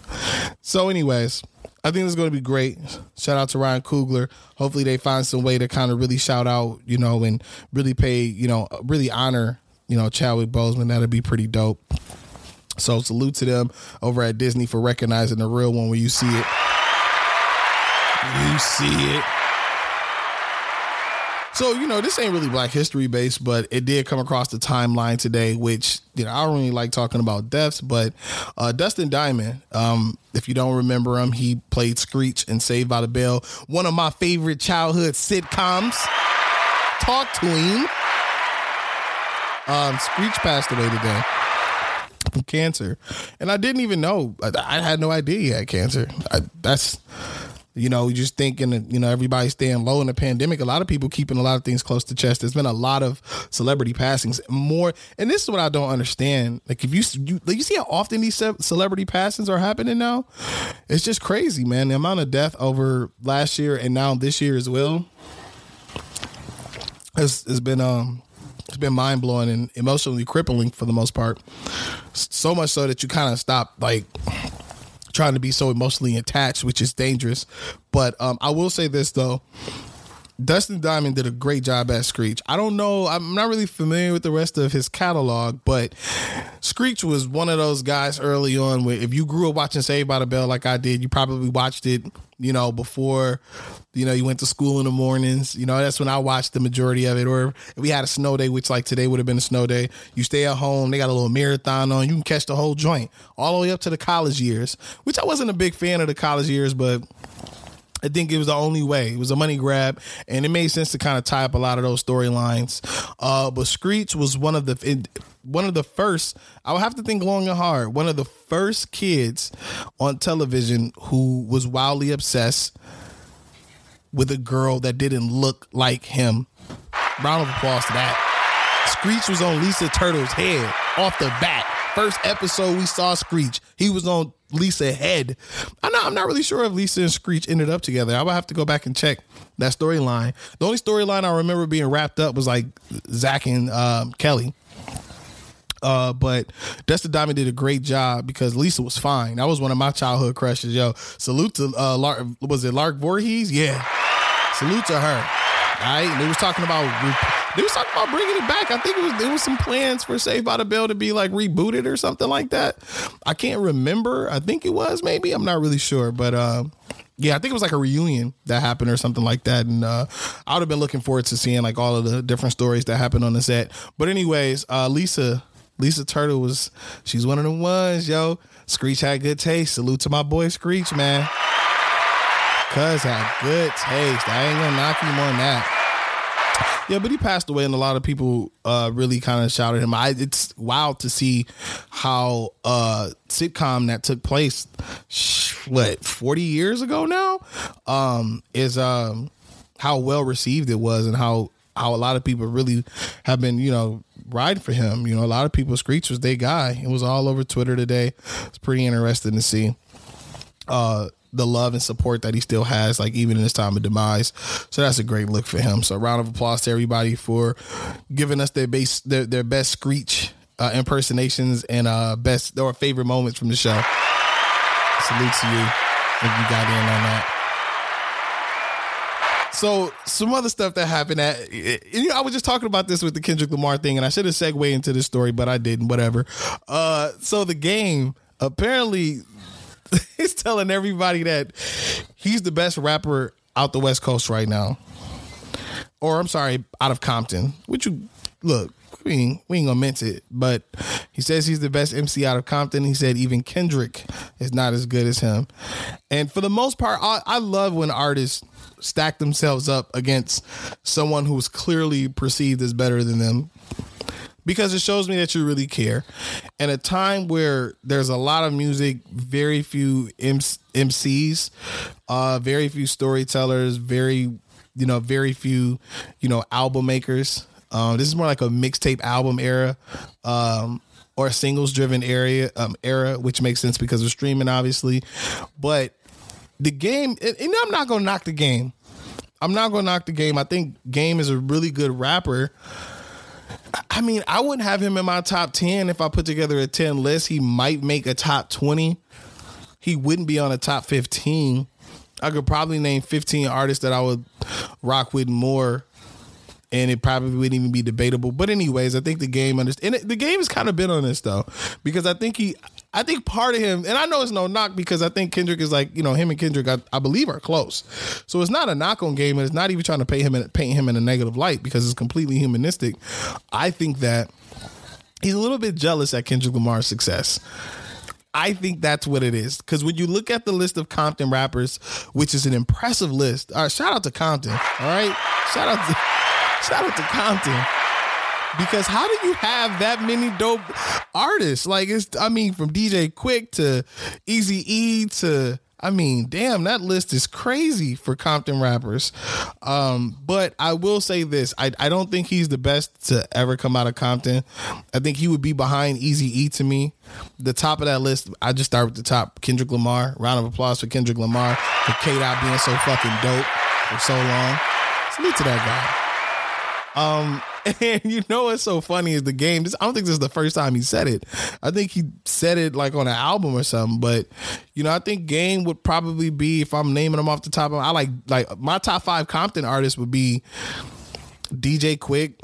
So, anyways, I think it's going to be great. Shout out to Ryan Coogler. Hopefully, they find some way to kind of really shout out, you know, and really pay, you know, really honor, you know, Chadwick Boseman. That'd be pretty dope. So, salute to them over at Disney for recognizing the real one when you see it. You see it. So, you know, this ain't really black history based, but it did come across the timeline today, which, you know, I don't really like talking about deaths, but uh, Dustin Diamond, um, if you don't remember him, he played Screech in Saved by the Bell, one of my favorite childhood sitcoms. Talk to him. Um, Screech passed away today from cancer, and I didn't even know. I, I had no idea he had cancer. I, that's you know, just thinking you know, everybody's staying low in the pandemic. A lot of people keeping a lot of things close to chest. There's been a lot of celebrity passings more. And this is what I don't understand. Like if you, you, you see how often these celebrity passings are happening now, it's just crazy, man. The amount of death over last year and now this year as well has, has been, um, it's been mind blowing and emotionally crippling for the most part. So much so that you kind of stop like trying to be so emotionally attached, which is dangerous. But um, I will say this though. Dustin Diamond did a great job as Screech. I don't know, I'm not really familiar with the rest of his catalog, but Screech was one of those guys early on where if you grew up watching Saved by the Bell like I did, you probably watched it, you know, before, you know, you went to school in the mornings. You know, that's when I watched the majority of it. Or if we had a snow day, which like today would have been a snow day, you stay at home, they got a little marathon on, you can catch the whole joint all the way up to the college years, which I wasn't a big fan of the college years, but I think it was the only way. It was a money grab, and it made sense to kind of tie up a lot of those storylines. Uh, but Screech was one of the one of the first. I would have to think long and hard. One of the first kids on television who was wildly obsessed with a girl that didn't look like him. Round of applause to that. Screech was on Lisa Turtle's head off the bat. First episode we saw Screech. He was on Lisa head. I'm not, I'm not really sure if Lisa and Screech ended up together. I would have to go back and check that storyline. The only storyline I remember being wrapped up was like Zach and um, Kelly. Uh, but Dustin Diamond did a great job because Lisa was fine. That was one of my childhood crushes. Yo, salute to uh, Lark. Was it Lark Voorhees? Yeah, salute to her. Right, they was talking about they was talking about bringing it back. I think it was there was some plans for Saved by the Bell to be like rebooted or something like that. I can't remember. I think it was maybe. I'm not really sure, but uh, yeah, I think it was like a reunion that happened or something like that. And uh, I would have been looking forward to seeing like all of the different stories that happened on the set. But anyways, uh, Lisa Lisa Turtle was she's one of the ones, yo. Screech had good taste. Salute to my boy Screech, man. Cuz had good taste. I ain't gonna knock him on that. Yeah, but he passed away, and a lot of people uh, really kind of shouted him. I, it's wild to see how uh, sitcom that took place, what forty years ago now, um, is um, how well received it was, and how how a lot of people really have been, you know, riding for him. You know, a lot of people Screech was their guy. It was all over Twitter today. It's pretty interesting to see. Uh, the love and support that he still has, like even in his time of demise. So that's a great look for him. So round of applause to everybody for giving us their base their, their best screech uh, impersonations and uh best or favorite moments from the show. Salute to you if you got in on that. So some other stuff that happened at you know, I was just talking about this with the Kendrick Lamar thing, and I should have segued into this story, but I didn't. Whatever. Uh, so the game apparently [laughs] he's telling everybody that he's the best rapper out the West Coast right now. Or I'm sorry, out of Compton. Which you look, we ain't, we ain't gonna mince it, but he says he's the best MC out of Compton. He said even Kendrick is not as good as him. And for the most part, I, I love when artists stack themselves up against someone who's clearly perceived as better than them because it shows me that you really care. In a time where there's a lot of music, very few MCs, uh, very few storytellers, very you know, very few, you know, album makers. Um, this is more like a mixtape album era. Um, or a singles driven area um, era, which makes sense because of streaming, obviously. But the game, and, and I'm not gonna knock the game. I'm not gonna knock the game. I think Game is a really good rapper. I mean, I wouldn't have him in my top 10 if I put together a 10 list. He might make a top 20. He wouldn't be on a top 15. I could probably name 15 artists that I would rock with more and it probably wouldn't even be debatable. But anyways, I think the game understand. And the game has kind of been on this though, because I think he, I think part of him, and I know it's no knock because I think Kendrick is like, you know, him and Kendrick, I, I believe, are close. So it's not a knock on game, and it's not even trying to paint him in, paint him in a negative light because it's completely humanistic. I think that he's a little bit jealous at Kendrick Lamar's success. I think that's what it is. Because when you look at the list of Compton rappers, which is an impressive list. All right, shout out to Compton. All right, shout out to. [laughs] Shout out to Compton. Because how do you have that many dope artists? Like it's I mean, from DJ Quik to Easy E to I mean, damn, that list is crazy for Compton rappers. Um, but I will say this: I, I don't think he's the best to ever come out of Compton. I think he would be behind Easy E to me. The top of that list, I just start with the top. Kendrick Lamar. Round of applause for Kendrick Lamar for K Dot being so fucking dope for so long. Salute to that guy. Um, [laughs] and you know what's so funny is the game. This, I don't think this is the first time he said it. I think he said it like on an album or something. But you know, I think Game would probably be if I'm naming them off the top. of I like like my top five Compton artists would be DJ Quik.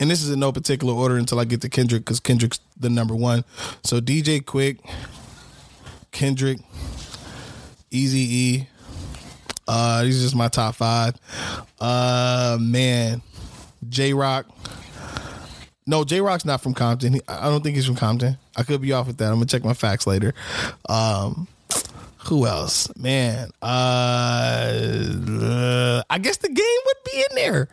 And this is in no particular order until I get to Kendrick because Kendrick's the number one. So DJ Quik, Kendrick, Easy E, uh, these are just my top five. Uh, man, Jay Rock. No, Jay Rock's not from Compton. I don't think he's from Compton. I could be off with that. I'm gonna check my facts later. Um, who else? Man, uh, uh, I guess the game would be in there.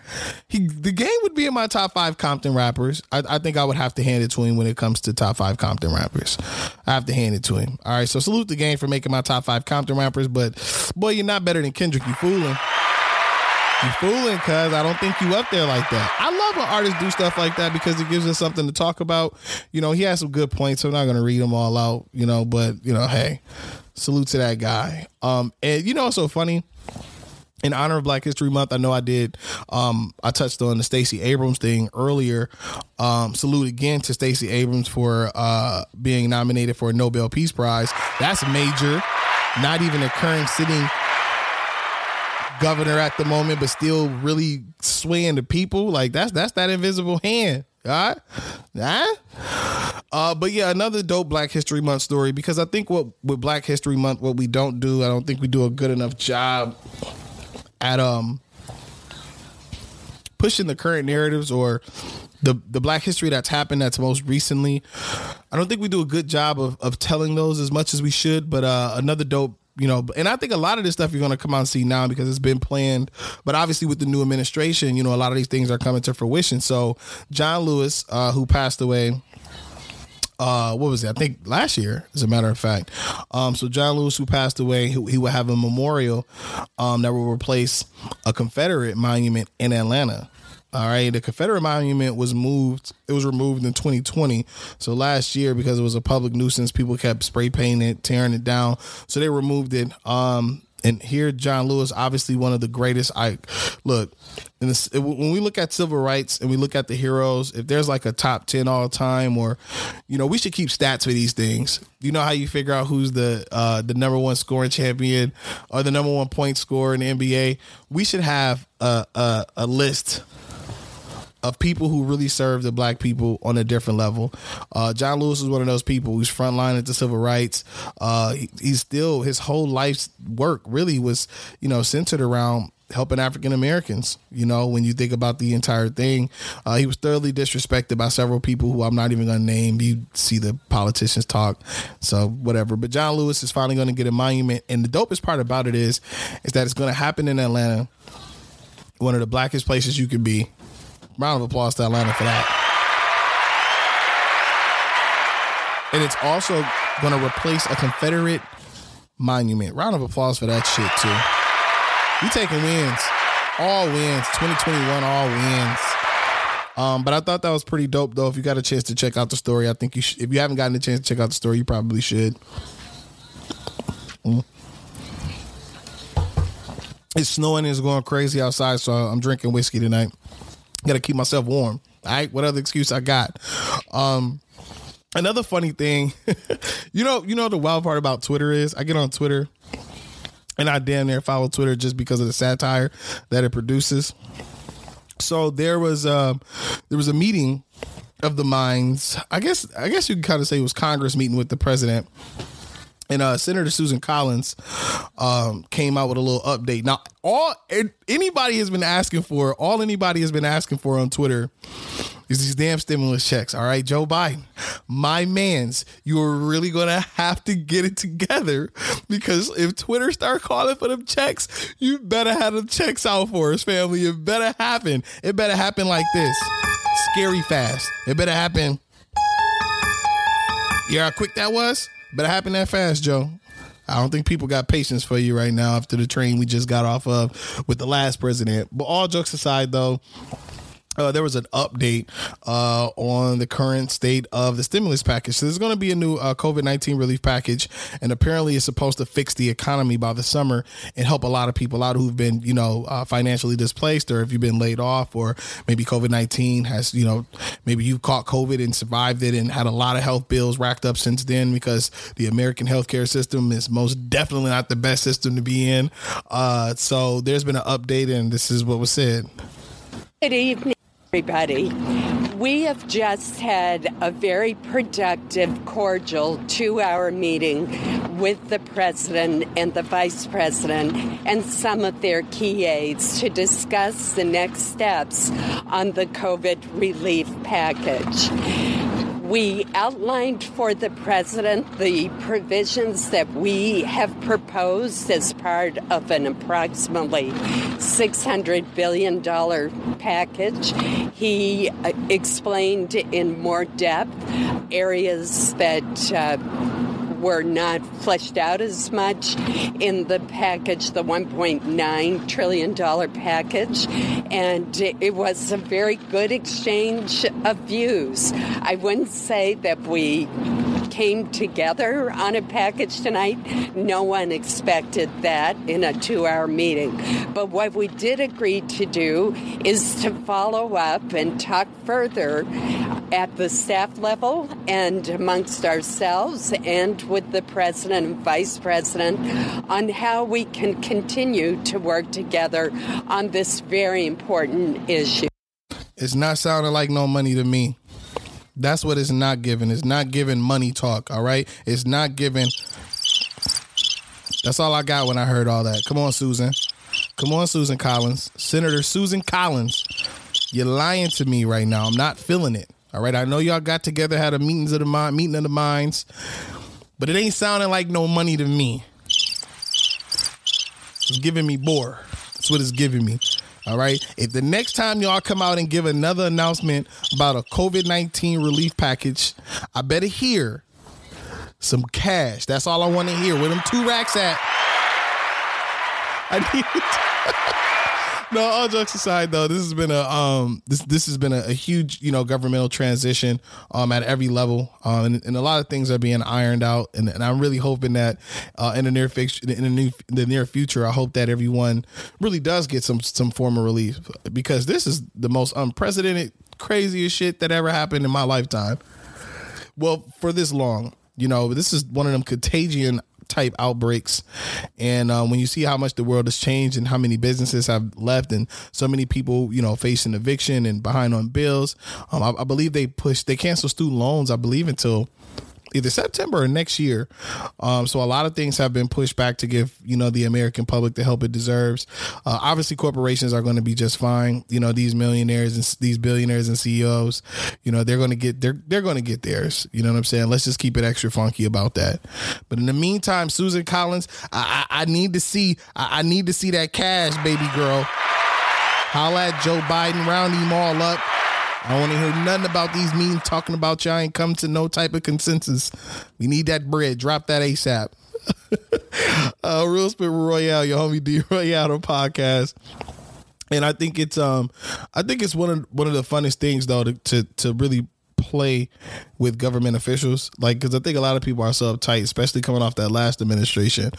He, the game would be in my top five Compton rappers. I, I, think I would have to hand it to him when it comes to top five Compton rappers. I have to hand it to him. All right, so salute the game for making my top five Compton rappers. But boy, you're not better than Kendrick. You fooling. You fooling, cuz I don't think you up there like that. I love when artists do stuff like that because it gives us something to talk about. You know, he has some good points, so I'm not gonna read them all out, you know, but you know, hey, salute to that guy. Um, and you know so funny? in honor of Black History Month, I know I did. Um, I touched on the Stacey Abrams thing earlier. Um, salute again to Stacey Abrams for uh, being nominated for a Nobel Peace Prize. That's major. Not even a current sitting governor at the moment, but still really swaying the people. Like that's that's that invisible hand. All right. Uh, but yeah, another dope Black History Month story because I think what with Black History Month, what we don't do, I don't think we do a good enough job at um pushing the current narratives or the the black history that's happened that's most recently. I don't think we do a good job of of telling those as much as we should, but uh another dope you know, and I think a lot of this stuff you're going to come out and see now because it's been planned. But obviously, with the new administration, you know, a lot of these things are coming to fruition. So, John Lewis, uh, who passed away uh, what was it? I think last year, as a matter of fact. Um, so John Lewis, who passed away, he, he will have a memorial um, that will replace a Confederate monument in Atlanta. All right, the Confederate monument was moved. It was removed in 2020. So last year, because it was a public nuisance, people kept spray painting it, tearing it down. So they removed it. Um, and here John Lewis, obviously one of the greatest. I look, this, when we look at civil rights and we look at the heroes, if there's like a top ten all time, or you know, we should keep stats for these things. You know how you figure out who's the uh, the number one scoring champion or the number one point scorer in the NBA. We should have a, a, a list of people who really serve the black people on a different level. Uh, John Lewis is one of those people who's frontline at the civil rights. Uh, he, he's still his whole life's work really was you know centered around helping African Americans. You know, when you think about the entire thing, uh, he was thoroughly disrespected by several people who I'm not even going to name. You see the politicians talk, so whatever. But John Lewis is finally going to get a monument, and the dopest part about it is, is that it's going to happen in Atlanta, one of the blackest places you could be Round of applause to Atlanta for that. And it's also going to replace a Confederate monument. Round of applause for that shit too. You taking wins, all wins. 2021, all wins. Um, but I thought that was pretty dope, though. If you got a chance to check out the story, I think you. If you haven't gotten a chance to check out the story, you probably should. Mm. It's snowing and it's going crazy outside, so I'm drinking whiskey tonight. Got to keep myself warm. All right, what other excuse I got? Um, another funny thing, [laughs] you know, you know the wild part about Twitter is I get on Twitter and I damn near follow Twitter just because of the satire that it produces. So there was uh, there was a meeting of the minds. I guess I guess you can kind of say it was Congress meeting with the president and uh, Senator Susan Collins um, came out with a little update. Now, all anybody has been asking for, all anybody has been asking for on Twitter is these damn stimulus checks. All right, Joe Biden, my man's, you are really gonna have to get it together because if Twitter start calling for them checks, you better have the checks out for us, family. It better happen. It better happen like this, scary fast. It better happen. You know how quick that was? Better happened that fast, Joe. I don't think people got patience for you right now after the train we just got off of with the last president. But all jokes aside, though, uh, there was an update uh, on the current state of the stimulus package. So there's going to be a new uh, COVID 19 relief package, and apparently it's supposed to fix the economy by the summer and help a lot of people out who've been, you know, uh, financially displaced, or if you've been laid off, or maybe COVID 19 has, you know, maybe you caught COVID and survived it and had a lot of health bills racked up since then because the American healthcare system is most definitely not the best system to be in. Uh, so there's been an update, and this is what was said. Good evening everybody. We have just had a very productive, cordial two hour meeting with the president and the vice president and some of their key aides to discuss the next steps on the COVID relief package. We outlined for the president the provisions that we have proposed as part of an approximately $600 billion package. He uh, explained in more depth areas that uh, were not fleshed out as much in the package, the $1.9 trillion package. And it was a very good exchange of views. I wouldn't say that we came together on a package tonight. No one expected that in a two hour meeting. But what we did agree to do is to follow up and talk further at the staff level and amongst ourselves and with the president and vice president on how we can continue to work together on this very important issue. It's not sounding like no money to me. That's what it's not giving. It's not giving money talk, all right? It's not giving. That's all I got when I heard all that. Come on, Susan. Come on, Susan Collins. Senator Susan Collins. You're lying to me right now. I'm not feeling it. All right. I know y'all got together, had a meetings of the mind, meeting of the minds, but it ain't sounding like no money to me. It's giving me bore. That's what it's giving me. All right. If the next time y'all come out and give another announcement about a COVID 19 relief package, I better hear some cash. That's all I want to hear. Where them two racks at? [laughs] I need. [laughs] no, all jokes aside, though, this has been a um this this has been a, a huge you know governmental transition um at every level um and, and, a lot of things are being ironed out and, and I'm really hoping that uh, in the near fix in the, new, the near future I hope that everyone really does get some some form of relief because this is the most unprecedented craziest shit that ever happened in my lifetime. Well, for this long, you know, this is one of them contagion type outbreaks. And um, when you see how much the world has changed and how many businesses have left and so many people, you know, facing eviction and behind on bills, um, I, I believe they pushed, they canceled student loans, I believe, until either September or next year. Um, so a lot of things have been pushed back to give you know the American public the help it deserves. Uh, obviously, corporations are going to be just fine. You know these millionaires and these billionaires and CEOs. You know they're going to get they're they're going to get theirs. You know what I'm saying? Let's just keep it extra funky about that. But in the meantime, Susan Collins, I, I, I need to see I, I need to see that cash, baby girl. Holla at Joe Biden, round him all up. I don't want to hear nothing about these meetings talking about y'all ain't come to no type of consensus. We need that bread. Drop that ASAP. [laughs] uh, Real Spit Royale, your homie D Royale podcast. And I think it's um I think it's one of one of the funnest things though to to, to really play with government officials like because i think a lot of people are so uptight especially coming off that last administration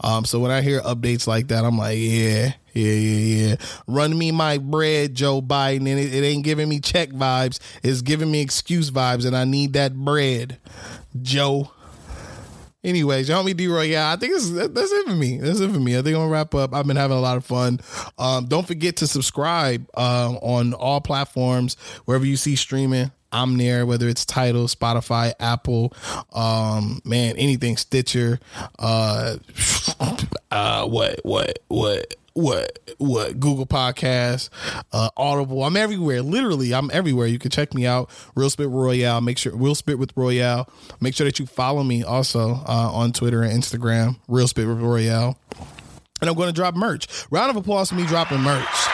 um so when i hear updates like that i'm like yeah yeah yeah yeah run me my bread joe biden and it, it ain't giving me check vibes it's giving me excuse vibes and i need that bread joe Anyways, y'all me D Roy. Yeah, I think it's, that's it for me. That's it for me. I think I'm gonna wrap up. I've been having a lot of fun. Um, don't forget to subscribe um, on all platforms wherever you see streaming. I'm there, whether it's Tidal, Spotify, Apple, um, man, anything Stitcher, uh, [laughs] uh, what, what, what, what what Google Podcasts, uh, Audible. I'm everywhere. Literally, I'm everywhere. You can check me out. Real Spit Royale. Make sure Real Spit with Royale. Make sure that you follow me also uh, on Twitter and Instagram. Real Spit with Royale. And I'm going to drop merch. Round of applause for me dropping merch.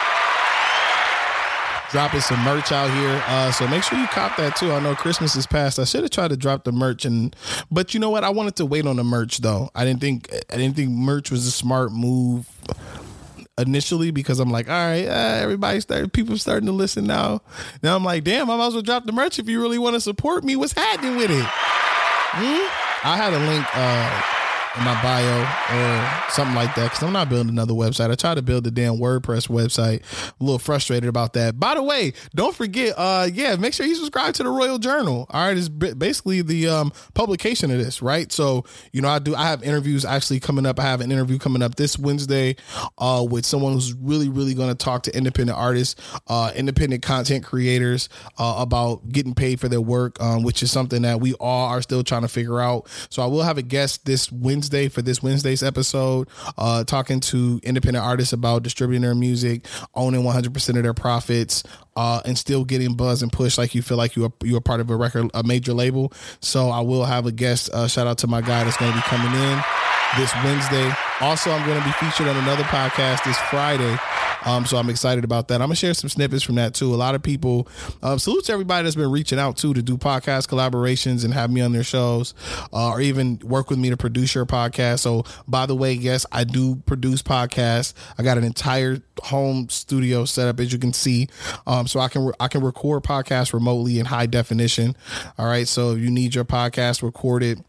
Dropping some merch out here, uh, so make sure you cop that too. I know Christmas is past. I should have tried to drop the merch, and but you know what? I wanted to wait on the merch though. I didn't think I didn't think merch was a smart move initially because I'm like, all right, uh, started, people starting to listen now. Now I'm like, damn, I might as well drop the merch if you really want to support me. What's happening with it? Hmm? I had a link uh, in my bio or something like that because I'm not building another website. I tried to build a damn WordPress website. I'm a little frustrated about that. By the way, don't forget, uh, yeah, make sure you subscribe to the Royal Journal. All right, it's basically the um, publication of this, right? So you know, I do. I have interviews actually coming up. I have an interview coming up this Wednesday uh, with someone who's really, really going to talk to independent artists, uh, independent content creators uh, about getting paid for their work, um, which is something that we all are still trying to figure out. So I will have a guest this Wednesday Wednesday for this Wednesday's episode, uh, talking to independent artists about distributing their music, owning 100% of their profits, uh, and still getting buzz and push like you feel like you are you are part of a record a major label. So I will have a guest. Uh, shout out to my guy that's going to be coming in this Wednesday. Also, I'm going to be featured on another podcast this Friday. Um, so I'm excited about that. I'm gonna share some snippets from that too. A lot of people, uh, salute to everybody that's been reaching out too to do podcast collaborations and have me on their shows, uh, or even work with me to produce your podcast. So by the way, yes, I do produce podcasts. I got an entire home studio set up, as you can see, um, so I can re- I can record podcasts remotely in high definition. All right, so if you need your podcast recorded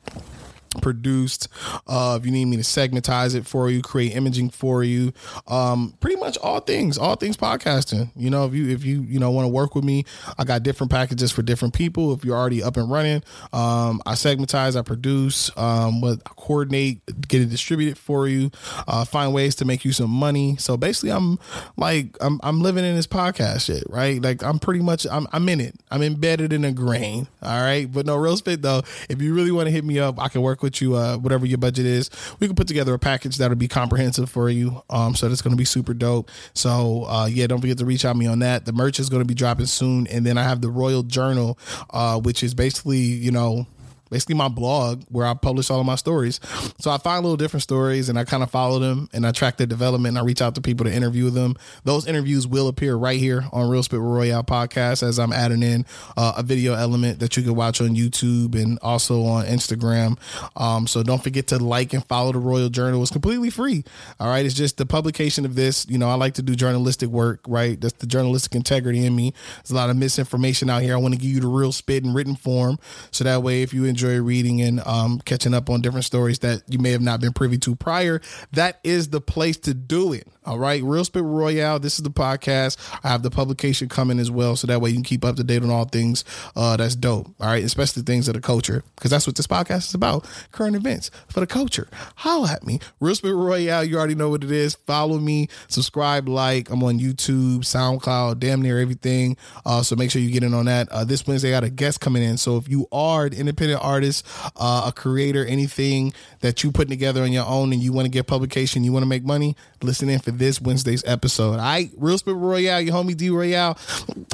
produced. Uh, if you need me to segmentize it for you, create imaging for you, um, pretty much all things, all things podcasting. You know, if you if you you know want to work with me, I got different packages for different people. If you're already up and running, um, I segmentize, I produce, um, what I coordinate, get it distributed for you, uh, find ways to make you some money. So basically, I'm like I'm I'm living in this podcast shit, right? Like I'm pretty much I'm I'm in it. I'm embedded in a grain. All right, but no real spit though. If you really want to hit me up, I can work with with you, uh, whatever your budget is. We can put together a package that'll be comprehensive for you. Um, so that's to be super dope. So uh, yeah, don't forget to reach out me on that. The merch is to be dropping soon, and then I have the Royal Journal, uh, which is basically you know basically my blog where I publish all of my stories. So I find little different stories and I kind of follow them and I track their development and I reach out to people to interview them. Those interviews will appear right here on Real Spit Royale podcast as I'm adding in uh, a video element that you can watch on YouTube and also on Instagram. Um, so don't forget to like and follow the Royal Journal. It's completely free. All right. It's just the publication of this. You know, I like to do journalistic work, right? That's the journalistic integrity in me. There's a lot of misinformation out here. I want to give you the real spit in written form. So that way, if you enjoy reading and um, catching up on different stories that you may have not been privy to prior, that is the place to do it. All right. Real Spit Royale. This is the podcast. I have the publication coming as well. So that way you can keep up to date on all things uh, that's dope. All right. Especially things of the culture. Because that's what this podcast is about. Current events for the culture. Holla at me. Real Spit Royale. You already know what it is. Follow me. Subscribe, like. I'm on YouTube, SoundCloud, damn near everything. Uh, so make sure you get in on that. Uh, this Wednesday, I got a guest coming in. So if you are an independent artist, uh, a creator, anything that you putting together on your own and you want to get publication, you want to make money, listen in for this Wednesday's episode. Right, Real Spit Royale, your homie D Royale.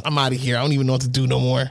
I'm out of here. I don't even know what to do no more.